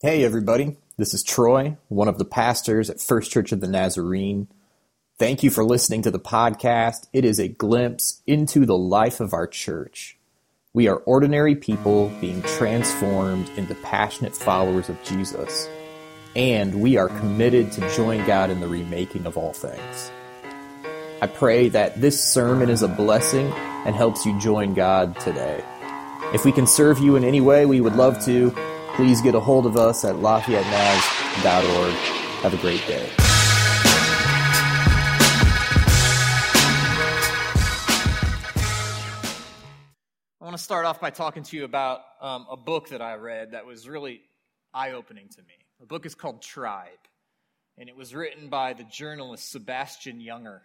Hey, everybody. This is Troy, one of the pastors at First Church of the Nazarene. Thank you for listening to the podcast. It is a glimpse into the life of our church. We are ordinary people being transformed into passionate followers of Jesus, and we are committed to join God in the remaking of all things. I pray that this sermon is a blessing and helps you join God today. If we can serve you in any way, we would love to please get a hold of us at LafayetteNaz.org. Have a great day. I want to start off by talking to you about um, a book that I read that was really eye opening to me. The book is called Tribe, and it was written by the journalist Sebastian Junger.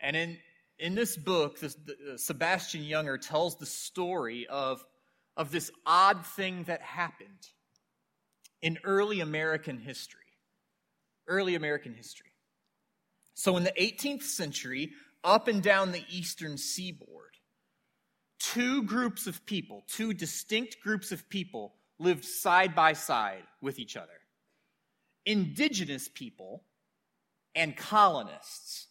And in, in this book, this, the, Sebastian Junger tells the story of of this odd thing that happened in early American history. Early American history. So, in the 18th century, up and down the eastern seaboard, two groups of people, two distinct groups of people, lived side by side with each other indigenous people and colonists.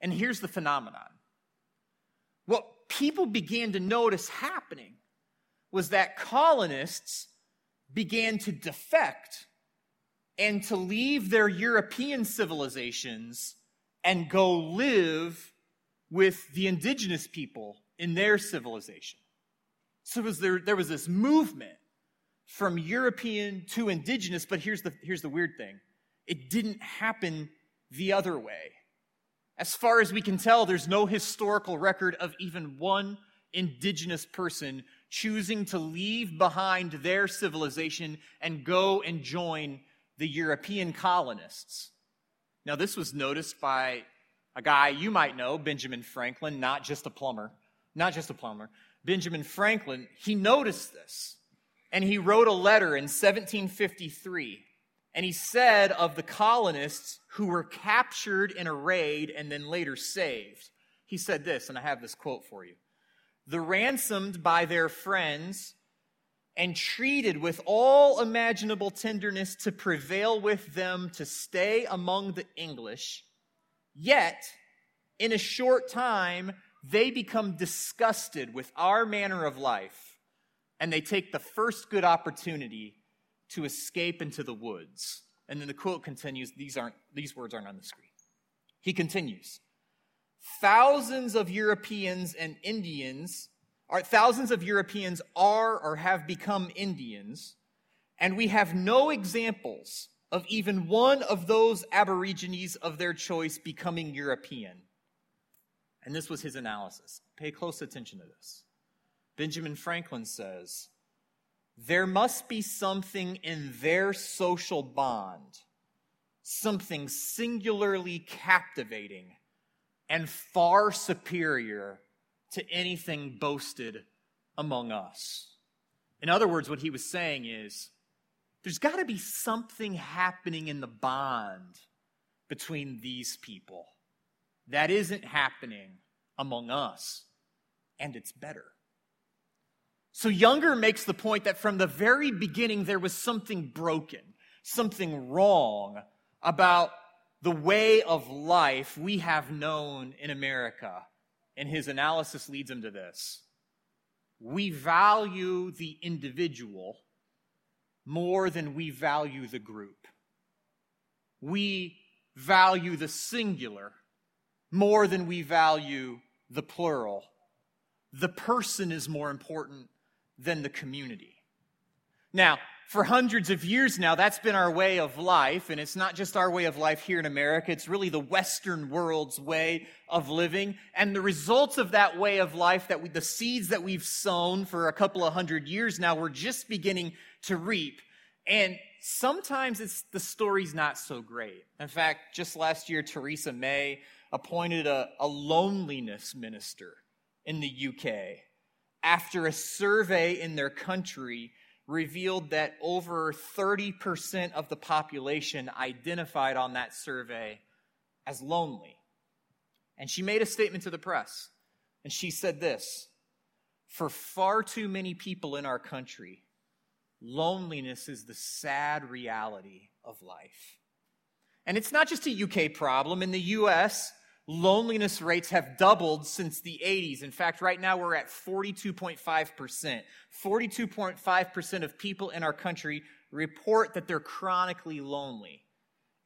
And here's the phenomenon what people began to notice happening was that colonists began to defect and to leave their European civilizations and go live with the indigenous people in their civilization. So was there, there was this movement from European to indigenous, but here's the, here's the weird thing it didn't happen the other way. As far as we can tell, there's no historical record of even one indigenous person choosing to leave behind their civilization and go and join the European colonists. Now, this was noticed by a guy you might know, Benjamin Franklin, not just a plumber, not just a plumber. Benjamin Franklin, he noticed this and he wrote a letter in 1753 and he said of the colonists who were captured in a raid and then later saved, he said this, and I have this quote for you the ransomed by their friends, and treated with all imaginable tenderness to prevail with them to stay among the English, yet in a short time they become disgusted with our manner of life, and they take the first good opportunity to escape into the woods. And then the quote continues, these aren't these words aren't on the screen. He continues, thousands of Europeans and Indians, are thousands of Europeans are or have become Indians, and we have no examples of even one of those Aborigines of their choice becoming European. And this was his analysis. Pay close attention to this. Benjamin Franklin says, There must be something in their social bond, something singularly captivating and far superior to anything boasted among us. In other words, what he was saying is there's got to be something happening in the bond between these people that isn't happening among us, and it's better. So Junger makes the point that from the very beginning there was something broken, something wrong about the way of life we have known in America. And his analysis leads him to this we value the individual more than we value the group. We value the singular more than we value the plural. The person is more important than the community. Now, for hundreds of years now, that's been our way of life. And it's not just our way of life here in America, it's really the Western world's way of living. And the results of that way of life, that we, the seeds that we've sown for a couple of hundred years now, we're just beginning to reap. And sometimes it's, the story's not so great. In fact, just last year, Theresa May appointed a, a loneliness minister in the UK after a survey in their country revealed that over 30% of the population identified on that survey as lonely. And she made a statement to the press. And she said this For far too many people in our country, loneliness is the sad reality of life. And it's not just a UK problem. In the US, loneliness rates have doubled since the 80s. In fact, right now we're at 42.5%. 42.5% of people in our country report that they're chronically lonely.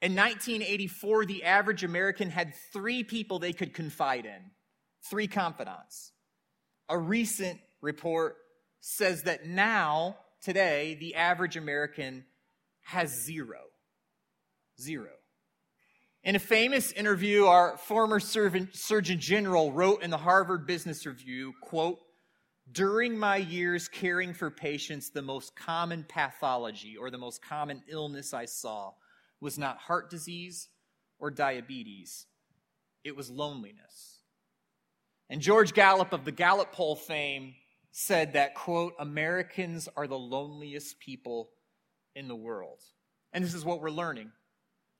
In 1984, the average American had three people they could confide in, three confidants. A recent report says that now, today, the average American has zero. Zero. In a famous interview, our former Surgeon General wrote in the Harvard Business Review, quote, during my years caring for patients, the most common pathology or the most common illness I saw was not heart disease or diabetes, it was loneliness. And George Gallup of the Gallup poll fame said that, quote, Americans are the loneliest people in the world. And this is what we're learning.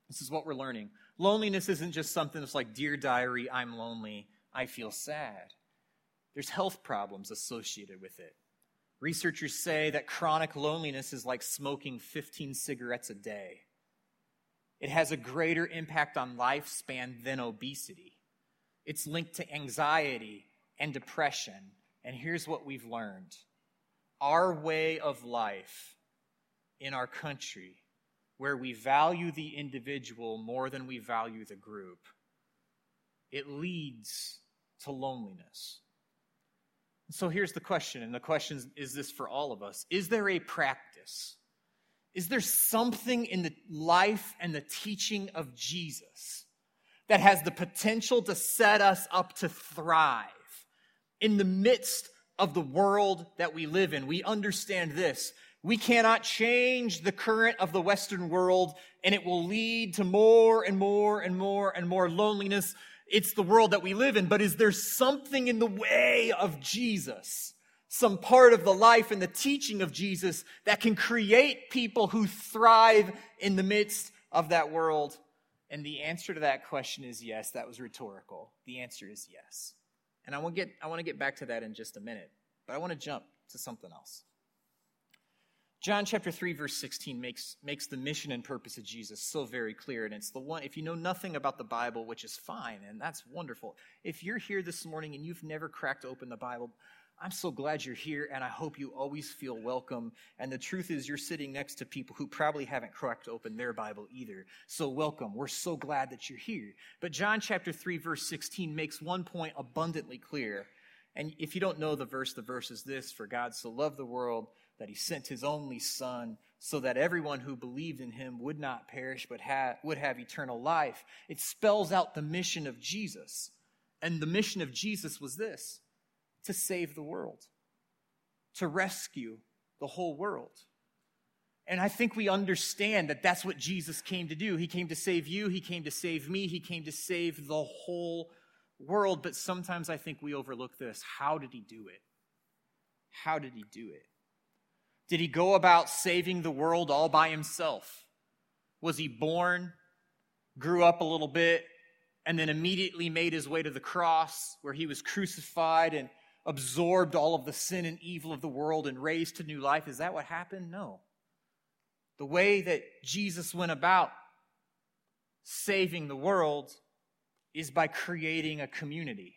This is what we're learning. Loneliness isn't just something that's like, Dear diary, I'm lonely, I feel sad. There's health problems associated with it. Researchers say that chronic loneliness is like smoking 15 cigarettes a day. It has a greater impact on lifespan than obesity. It's linked to anxiety and depression. And here's what we've learned our way of life in our country, where we value the individual more than we value the group, it leads to loneliness. So here's the question, and the question is this for all of us Is there a practice? Is there something in the life and the teaching of Jesus that has the potential to set us up to thrive in the midst of the world that we live in? We understand this. We cannot change the current of the Western world, and it will lead to more and more and more and more loneliness. It's the world that we live in, but is there something in the way of Jesus? some part of the life and the teaching of Jesus that can create people who thrive in the midst of that world? And the answer to that question is yes. That was rhetorical. The answer is yes. And I want to get, I want to get back to that in just a minute, but I want to jump to something else. John chapter 3, verse 16 makes, makes the mission and purpose of Jesus so very clear. And it's the one, if you know nothing about the Bible, which is fine, and that's wonderful. If you're here this morning and you've never cracked open the Bible, I'm so glad you're here, and I hope you always feel welcome. And the truth is, you're sitting next to people who probably haven't cracked open their Bible either. So, welcome. We're so glad that you're here. But John chapter 3, verse 16 makes one point abundantly clear. And if you don't know the verse, the verse is this For God so loved the world that he sent his only Son, so that everyone who believed in him would not perish, but ha- would have eternal life. It spells out the mission of Jesus. And the mission of Jesus was this to save the world, to rescue the whole world. And I think we understand that that's what Jesus came to do. He came to save you, He came to save me, He came to save the whole world. But sometimes I think we overlook this. How did He do it? How did He do it? Did He go about saving the world all by Himself? Was He born, grew up a little bit, and then immediately made His way to the cross where He was crucified and absorbed all of the sin and evil of the world and raised to new life. Is that what happened? No. The way that Jesus went about saving the world is by creating a community,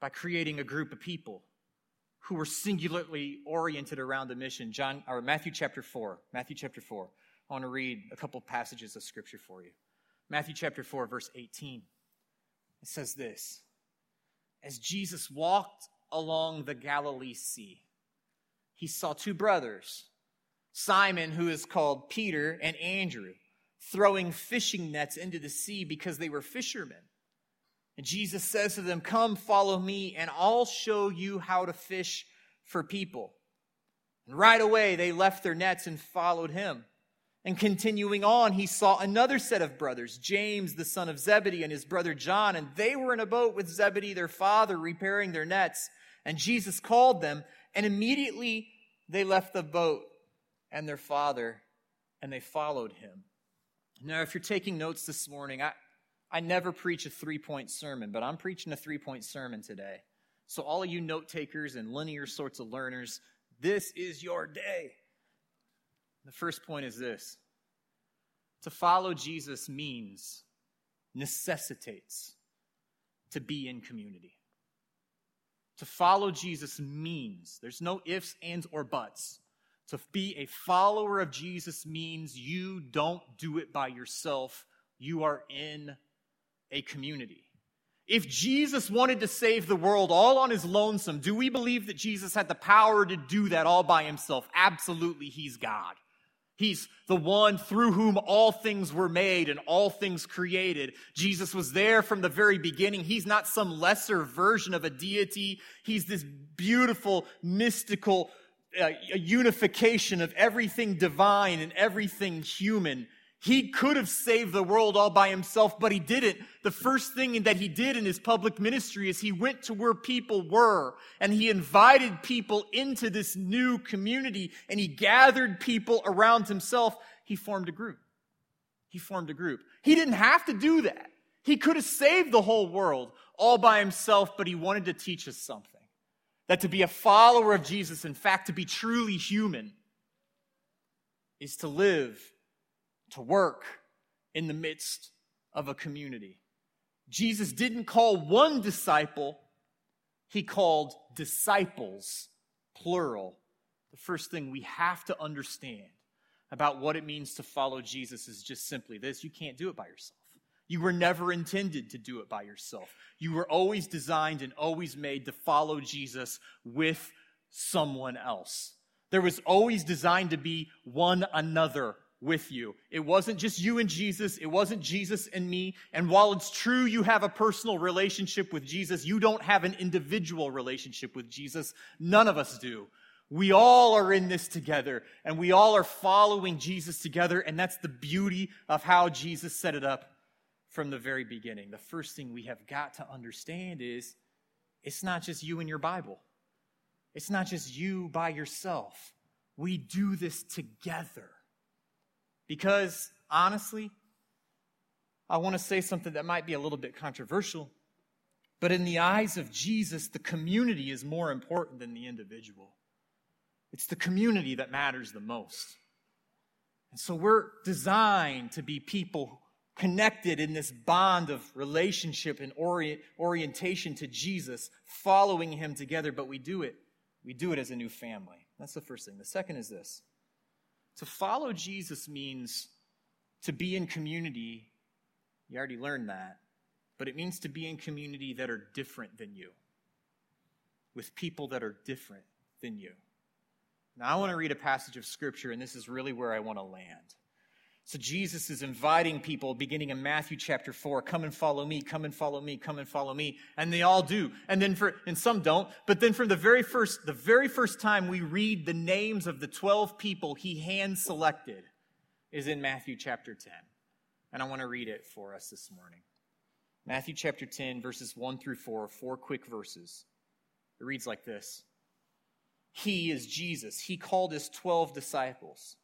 by creating a group of people who were singularly oriented around the mission. John or Matthew chapter 4. Matthew chapter 4. I want to read a couple passages of scripture for you. Matthew chapter 4 verse 18. It says this as Jesus walked along the Galilee Sea, he saw two brothers, Simon, who is called Peter, and Andrew, throwing fishing nets into the sea because they were fishermen. And Jesus says to them, Come, follow me, and I'll show you how to fish for people. And right away, they left their nets and followed him. And continuing on, he saw another set of brothers, James, the son of Zebedee, and his brother John, and they were in a boat with Zebedee, their father, repairing their nets. And Jesus called them, and immediately they left the boat and their father, and they followed him. Now, if you're taking notes this morning, I, I never preach a three point sermon, but I'm preaching a three point sermon today. So, all of you note takers and linear sorts of learners, This is your day. The first point is this to follow Jesus means, necessitates to be in community. To follow Jesus means, there's no ifs, ands, or buts. To be a follower of Jesus means you don't do it by yourself, you are in a community. If Jesus wanted to save the world all on his lonesome, do we believe that Jesus had the power to do that all by himself? Absolutely, he's God. He's the one through whom all things were made and all things created. Jesus was there from the very beginning. He's not some lesser version of a deity. He's this beautiful, mystical uh, unification of everything divine and everything human. He could have saved the world all by himself, but he didn't. The first thing that he did in his public ministry is he went to where people were and he invited people into this new community and he gathered people around himself. He formed a group. He formed a group. He didn't have to do that. He could have saved the whole world all by himself, but he wanted to teach us something. That to be a follower of Jesus, in fact, to be truly human, is to live to work in the midst of a community. Jesus didn't call one disciple, he called disciples, plural. The first thing we have to understand about what it means to follow Jesus is just simply this you can't do it by yourself. You were never intended to do it by yourself. You were always designed and always made to follow Jesus with someone else. There was always designed to be one another with you. It wasn't just you and Jesus. It wasn't Jesus and me. And while it's true you have a personal relationship with Jesus, you don't have an individual relationship with Jesus. None of us do. We all are in this together and we all are following Jesus together. And that's the beauty of how Jesus set it up from the very beginning. The first thing we have got to understand is it's not just you and your Bible. It's not just you by yourself. We do this together. Because honestly, I want to say something that might be a little bit controversial, but in the eyes of Jesus, the community is more important than the individual. It's the community that matters the most. And so we're designed to be people connected in this bond of relationship and orient, orientation to Jesus, following him together, but we do it. We do it as a new family. That's the first thing. The second is this to follow Jesus means to be in community. You already learned that. But it means to be in community that are different than you, with people that are different than you. Now, I want to read a passage of Scripture, and this is really where I want to land. So Jesus is inviting people beginning in Matthew chapter 4, come and follow me, come and follow me, come and follow me. And they all do. And then for and some don't, but then from the very first the very first time we read the names of the 12 people he hand selected is in Matthew chapter 10. And I want to read it for us this morning. Matthew chapter 10 verses 1 through 4, four quick verses. It reads like this. He is Jesus. He called his 12 disciples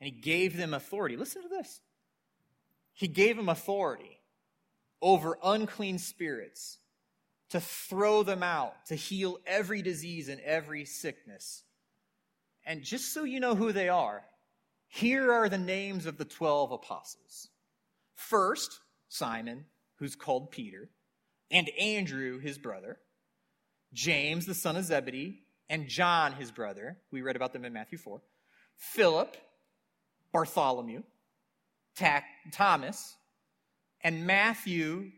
and he gave them authority. Listen to this. He gave them authority over unclean spirits to throw them out, to heal every disease and every sickness. And just so you know who they are, here are the names of the 12 apostles. First, Simon, who's called Peter, and Andrew, his brother, James, the son of Zebedee, and John, his brother. We read about them in Matthew 4. Philip, Bartholomew, Thomas, and Matthew,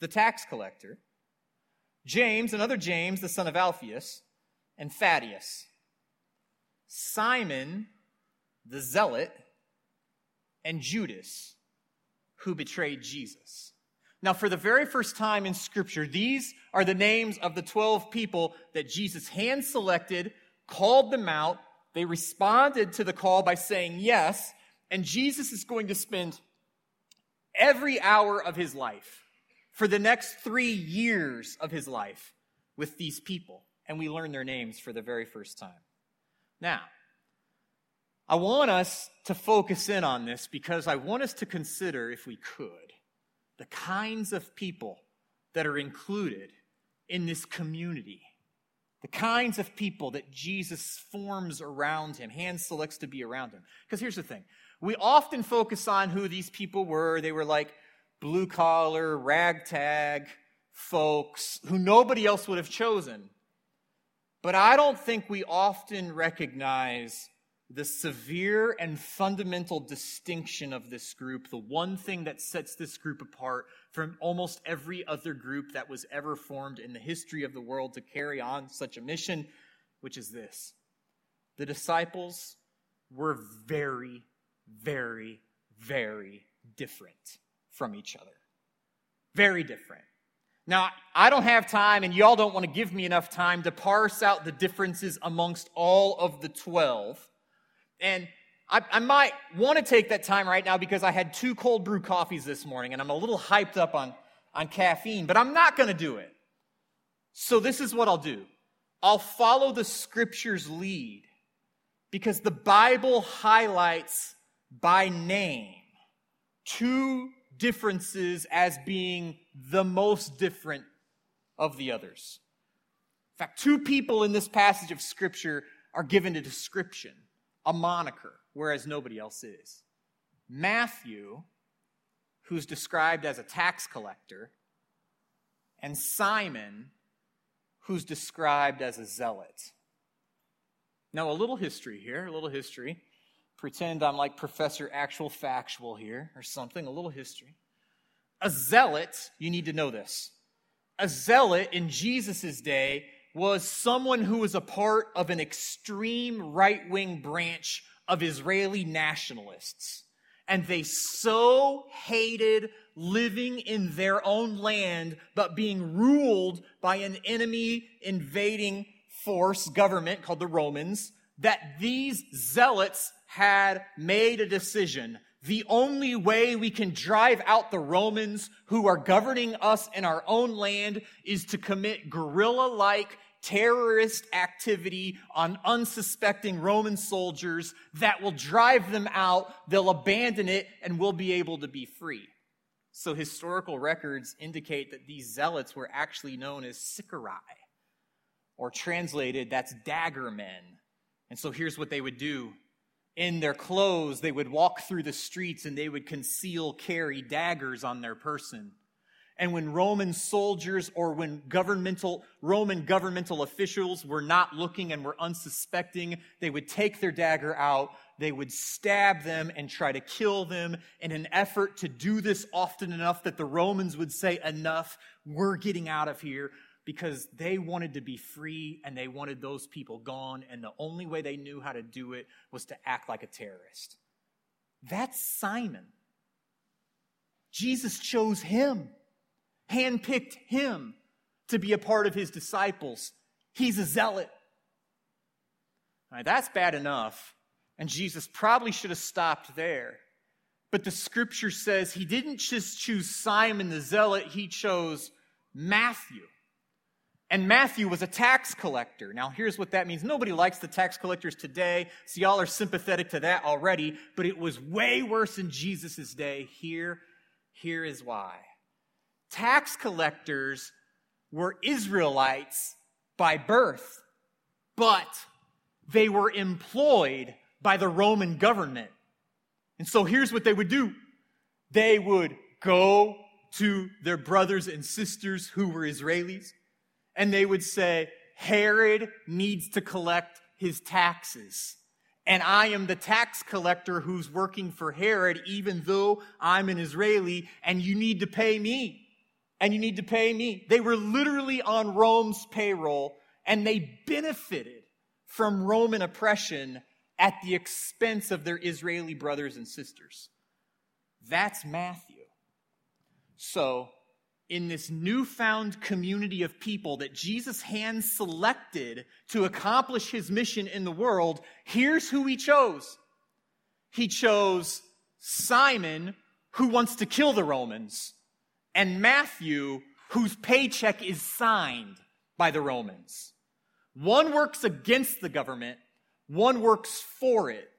the tax collector, James, another James, the son of Alphaeus, and Thaddeus, Simon, the zealot, and Judas, who betrayed Jesus. Now, for the very first time in Scripture, these are the names of the 12 people that Jesus hand selected, called them out, they responded to the call by saying yes, and Jesus is going to spend every hour of his life for the next three years of his life with these people. And we learn their names for the very first time. Now, I want us to focus in on this because I want us to consider, if we could, the kinds of people that are included in this community the kinds of people that Jesus forms around him, hand selects to be around him. Because here's the thing we often focus on who these people were. They were like blue collar, ragtag folks who nobody else would have chosen. But I don't think we often recognize the severe and fundamental distinction of this group, the one thing that sets this group apart from almost every other group that was ever formed in the history of the world to carry on such a mission, which is this the disciples were very, very, very different from each other. Very different. Now, I don't have time, and y'all don't want to give me enough time to parse out the differences amongst all of the 12. And I, I, might want to take that time right now because I had two cold brew coffees this morning and I'm a little hyped up on, on caffeine, but I'm not going to do it. So, this is what I'll do I'll follow the scripture's lead because the Bible highlights by name two differences as being the most different of the others. In fact, two people in this passage of scripture are given a description a moniker, whereas nobody else is. Matthew, who's described as a tax collector, and Simon, who's described as a zealot. Now, a little history here, a little history. Pretend I'm like Professor Actual Factual here or something, a little history. A zealot, you need to know this. A zealot in Jesus' day was someone who was a part of an extreme right wing branch of Israeli nationalists. And they so hated living in their own land, but being ruled by an enemy invading force government called the Romans, that these zealots had made a decision. The only way we can drive out the Romans who are governing us in our own land is to commit guerrilla like terrorist activity on unsuspecting Roman soldiers that will drive them out, they'll abandon it, and we'll be able to be free. So, historical records indicate that these zealots were actually known as Sicarii, or translated, that's dagger men. And so, here's what they would do in their clothes, they would walk through the streets and they would conceal carry daggers on their person. And when Roman soldiers or when governmental, Roman governmental officials were not looking and were unsuspecting, they would take their dagger out, they would stab them and try to kill them in an effort to do this often enough that the Romans would say, enough, we're getting out of here because they wanted to be free and they wanted those people gone. And the only way they knew how to do it was to act like a terrorist. That's Simon. Jesus chose him handpicked him to be a part of his disciples. He's a zealot. Right, that's bad enough, and Jesus probably should have stopped there. But the scripture says he didn't just choose Simon the zealot, he chose Matthew. And Matthew was a tax collector. Now, here's what that means. Nobody likes the tax collectors today, so y'all are sympathetic to that already, but it was way worse in Jesus' day. Here, here is why tax collectors were Israelites by birth, but they were employed by the Roman government. And so here's what they would do they would go to their brothers and sisters who were Israelis, and they would say, Herod needs to collect his taxes. And I am the tax collector who's working for Herod, even though I'm an Israeli, and you need to pay me and you need to pay me. They were literally on Rome's payroll and they benefited from Roman oppression at the expense of their Israeli brothers and sisters. That's Matthew. So, in this newfound community of people that Jesus hand selected to accomplish his mission in the world, here's who he chose. He chose Simon, who wants to kill the Romans and Matthew, whose paycheck is signed by the Romans. One works against the government, one works for it.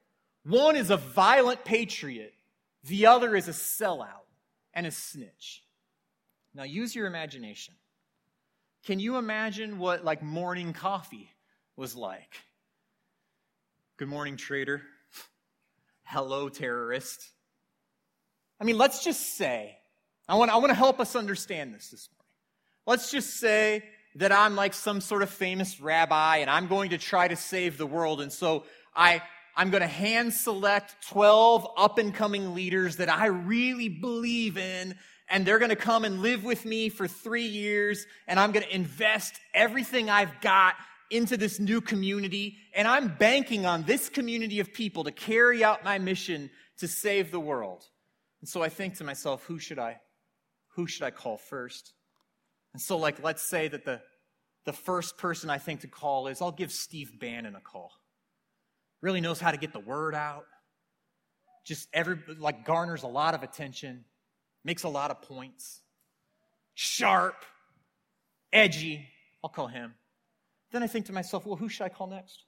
One is a violent patriot, the other is a sellout and a snitch. Now use your imagination. Can you imagine what like morning coffee was like? Good morning, traitor. Hello, terrorist. I mean, let's just say, I want, I want to help us understand this this morning. Let's just say that I'm like some sort of famous rabbi and I'm going to try to save the world. And so I, I'm going to hand select 12 up and coming leaders that I really believe in. And they're going to come and live with me for three years. And I'm going to invest everything I've got into this new community. And I'm banking on this community of people to carry out my mission to save the world. And so I think to myself, who should I, who should I call first? And so, like, let's say that the, the first person I think to call is I'll give Steve Bannon a call. Really knows how to get the word out. Just every, like, garners a lot of attention, makes a lot of points. Sharp, edgy. I'll call him. Then I think to myself, well, who should I call next?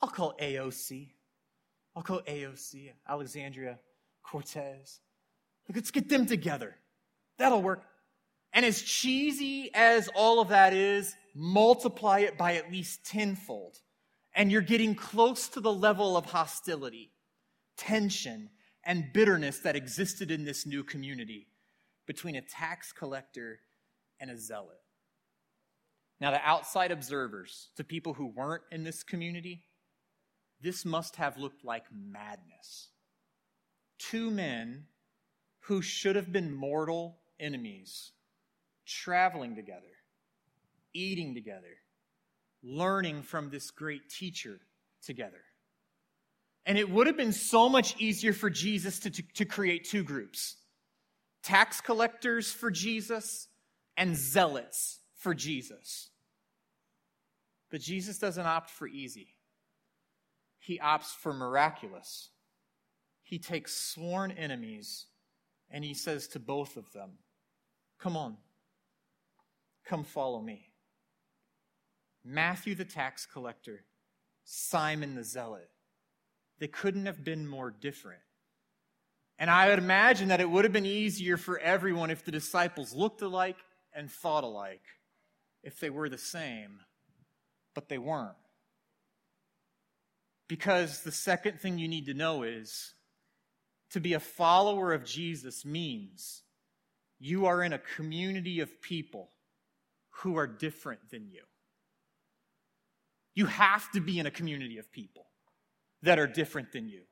I'll call AOC. I'll call AOC, Alexandria Cortez. Let's get them together. That'll work. And as cheesy as all of that is, multiply it by at least tenfold. And you're getting close to the level of hostility, tension, and bitterness that existed in this new community between a tax collector and a zealot. Now, to outside observers, to people who weren't in this community, this must have looked like madness. Two men who should have been mortal enemies traveling together, eating together, learning from this great teacher together. And it would have been so much easier for Jesus to, to, to, create two groups tax collectors for Jesus and zealots for Jesus. But Jesus doesn't opt for easy, he opts for miraculous. He takes sworn enemies and he says to both of them, Come on. Come follow me. Matthew the tax collector, Simon the zealot. They couldn't have been more different. And I would imagine that it would have been easier for everyone if the disciples looked alike and thought alike, if they were the same, but they weren't. Because the second thing you need to know is to be a follower of Jesus means you are in a community of people who are different than you. You have to be in a community of people that are different than you.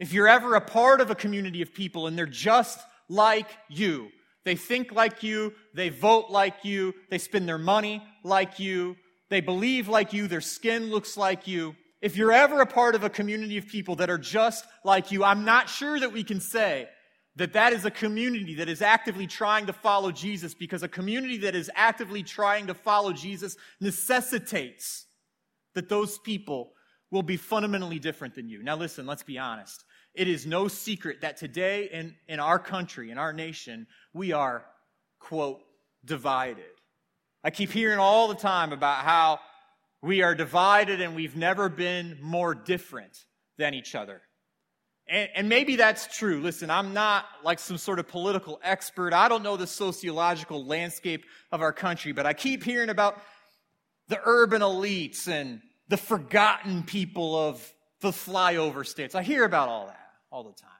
If you're ever a part of a community of people and they're just like you, they think like you, they vote like you, they spend their money like you, they believe like you, their skin looks like you. If you're ever a part of a community of people that are just like you, I'm not sure that we can say that that is a community that is actively trying to follow Jesus because a community that is actively trying to follow Jesus necessitates that those people will be fundamentally different than you. Now, listen, let's be honest. It is no secret that today in, in our country, in our nation, we are, quote, divided. I keep hearing all the time about how we are divided and we've never been more different than each other. And, and, maybe that's true. Listen, I'm not like some sort of political expert. I don't know the sociological landscape of our country, but I keep hearing about the urban elites and the forgotten people of the flyover states. I hear about all that all the time.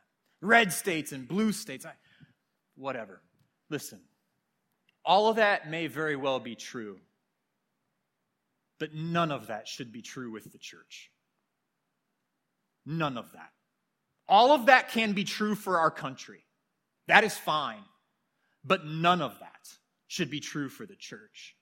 Red states and blue states. I, whatever. Listen, all of that may very well be true, but none of that should be true with the church. None of that. All of that can be true for our country. That is fine. But none of that should be true for the church.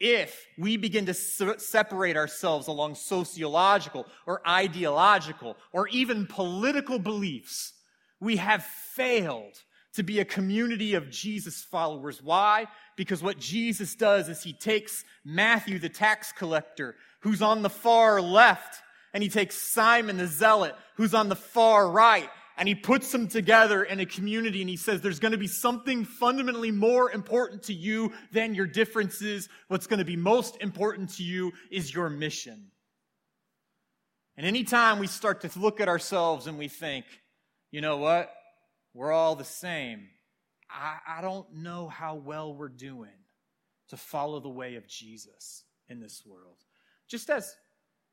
If we begin to separate ourselves along sociological or ideological or even political beliefs, we have failed to be a community of Jesus followers. Why? Because what Jesus does is he takes Matthew, the tax collector, who's on the far left, and he takes Simon the zealot, who's on the far right, and he puts them together in a community and he says there's going to be something fundamentally more important to you than your differences. What's going to be most important to you is your mission. And anytime we start to look at ourselves and we think, you know what? We're all the same. I, I don't know how well we're doing. to follow the way of Jesus in this world. Just as,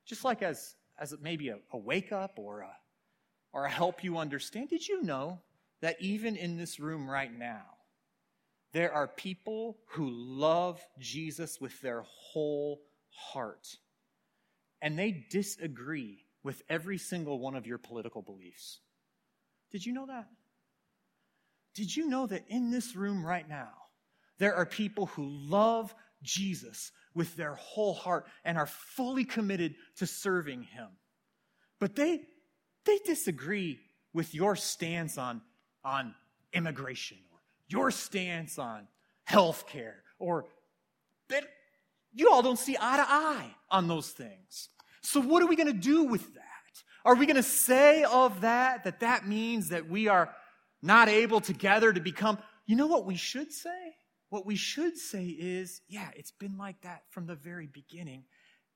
just like as, as maybe a, a wake up or a, or a help you understand. Did you know that even in this room right now, there are people who love Jesus with their whole heart, and they disagree with every single one of your political beliefs. Did you know that? Did you know that in this room right now, there are people who love Jesus with their whole heart and are fully committed to serving him? But they, they disagree with your stance on, on immigration or your stance on health care or that you all don't see eye to eye on those things. So what are we going to do with that? Are we going to say of that that that means that we are not able together to become, you know what we should say? What we should say is, yeah, it's been like that from the very beginning.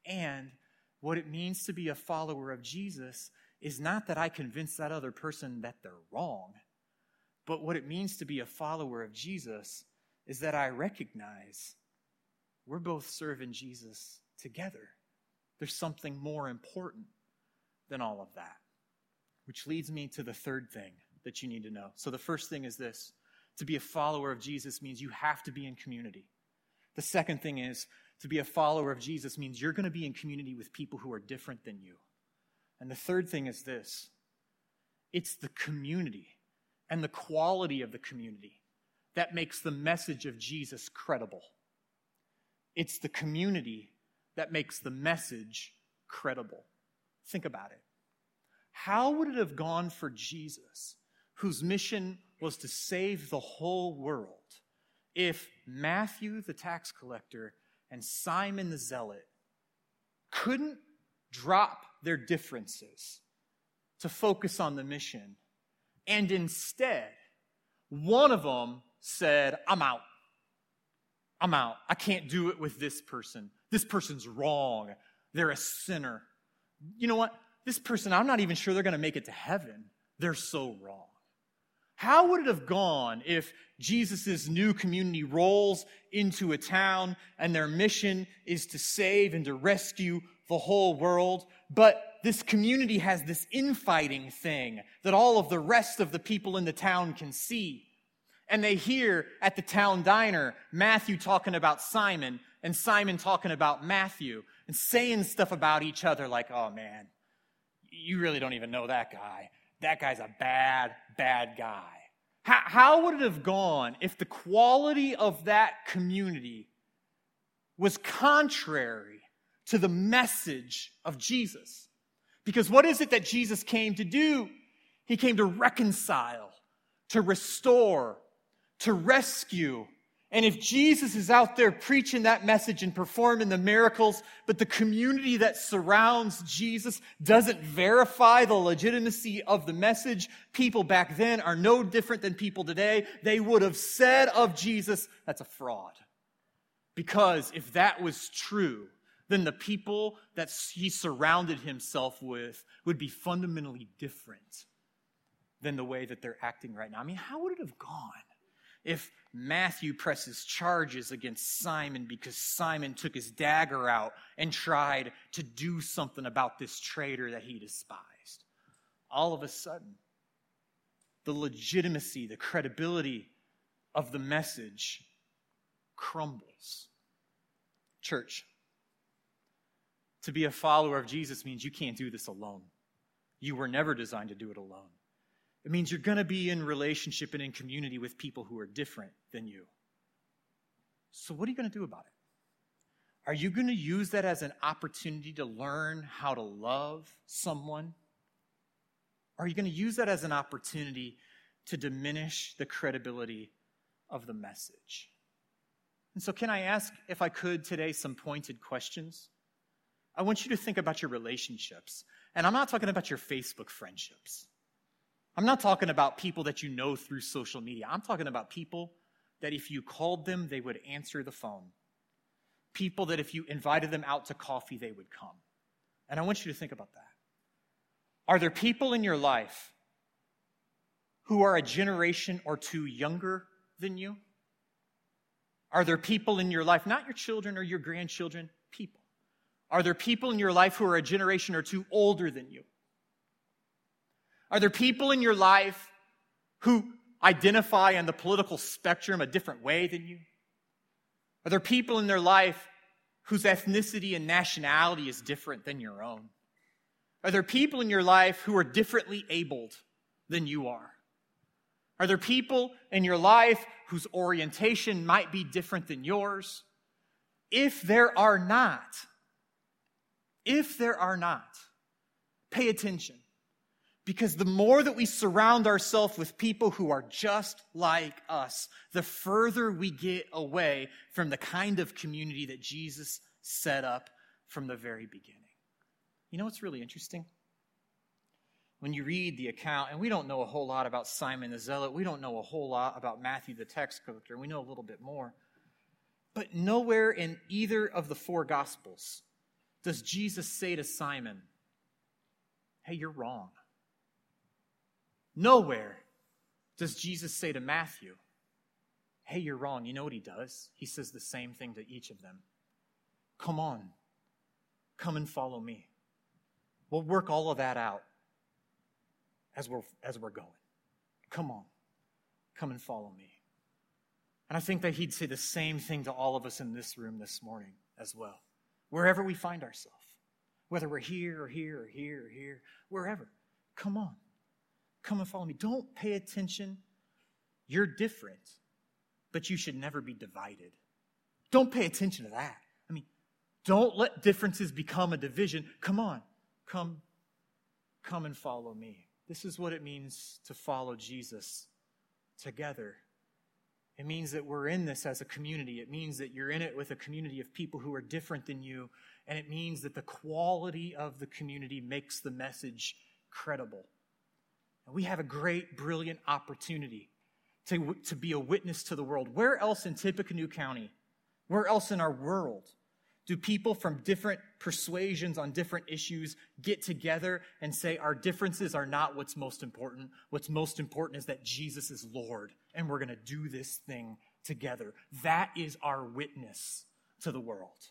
And what it means to be a follower of Jesus is not that I convince that other person that they're wrong, but what it means to be a follower of Jesus is that I recognize we're both serving Jesus together. There's something more important than all of that. Which leads me to the third thing that you need to know. So the first thing is this to be a follower of Jesus means you have to be in community. The second thing is to be a follower of Jesus means you're going to be in community with people who are different than you. And the third thing is this it's the community and the quality of the community that makes the message of Jesus credible. It's the community that makes the message credible. Think about it. How would it have gone for Jesus, whose mission was to save the whole world, if Matthew the tax collector and Simon the zealot couldn't drop their differences to focus on the mission, and instead, one of them said, I'm out. I'm out. I can't do it with this person. This person's wrong. They're a sinner you know what? This person, I'm not even sure they're going to make it to heaven. They're so wrong. How would it have gone if Jesus' new community rolls into a town and their mission is to save and to rescue the whole world, but this community has this infighting thing that all of the rest of the people in the town can see? And they hear at the town diner Matthew talking about Simon and Simon talking about Matthew and saying stuff about each other like, oh man, you really don't even know that guy. That guy's a bad, bad guy. How, how would it have gone if the quality of that community was contrary to the message of Jesus? Because what is it that Jesus came to do? He came to reconcile, to restore, to rescue, and if Jesus is out there preaching that message and performing the miracles, but the community that surrounds Jesus doesn't verify the legitimacy of the message, people back then are no different than people today. They would have said of Jesus, that's a fraud. Because if that was true, then the people that he surrounded himself with would be fundamentally different than the way that they're acting right now. I mean, how would it have gone? if Matthew presses charges against Simon because Simon took his dagger out and tried to do something about this traitor that he despised. All of a sudden, the legitimacy, the credibility of the message crumbles. Church, to be a follower of Jesus means you can't do this alone. You were never designed to do it alone. It means you're going to be in relationship and in community with people who are different than you. So, what are you going to do about it? Are you going to use that as an opportunity to learn how to love someone? Are you going to use that as an opportunity to diminish the credibility of the message? And so, can I ask, if I could today, some pointed questions? I want you to think about your relationships. And I'm not talking about your Facebook friendships. I'm not talking about people that you know through social media. I'm talking about people that if you called them, they would answer the phone. People that if you invited them out to coffee, they would come. And I want you to think about that. Are there people in your life who are a generation or two younger than you? Are there people in your life, not your children or your grandchildren, people? Are there people in your life who are a generation or two older than you? Are there people in your life who identify on the political spectrum a different way than you? Are there people in their life whose ethnicity and nationality is different than your own? Are there people in your life who are differently abled than you are? Are there people in your life whose orientation might be different than yours? If there are not, if there are not, pay attention. Because the more that we surround ourselves with people who are just like us, the further we get away from the kind of community that Jesus set up from the very beginning. You know what's really interesting? When you read the account, and we don't know a whole lot about Simon the Zealot, we don't know a whole lot about Matthew the tax collector, we know a little bit more. But nowhere in either of the four Gospels does Jesus say to Simon, Hey, you're wrong. Nowhere does Jesus say to Matthew, Hey, you're wrong. You know what he does? He says the same thing to each of them. Come on, come and follow me. We'll work all of that out as we're, as we're going. Come on, come and follow me. And I think that he'd say the same thing to all of us in this room this morning as well, wherever we find ourselves, whether we're here or here or here or here, wherever. Come on, Come and follow me. Don't pay attention. You're different, but you should never be divided. Don't pay attention to that. I mean, don't let differences become a division. Come on, come, come and follow me. This is what it means to follow Jesus together. It means that we're in this as a community. It means that you're in it with a community of people who are different than you. And it means that the quality of the community makes the message credible. And we have a great, brilliant opportunity to, to be a witness to the world. Where else in Tippecanoe County, where else in our world, do people from different persuasions on different issues get together and say our differences are not what's most important? What's most important is that Jesus is Lord and we're going to do this thing together. That is our witness to the world.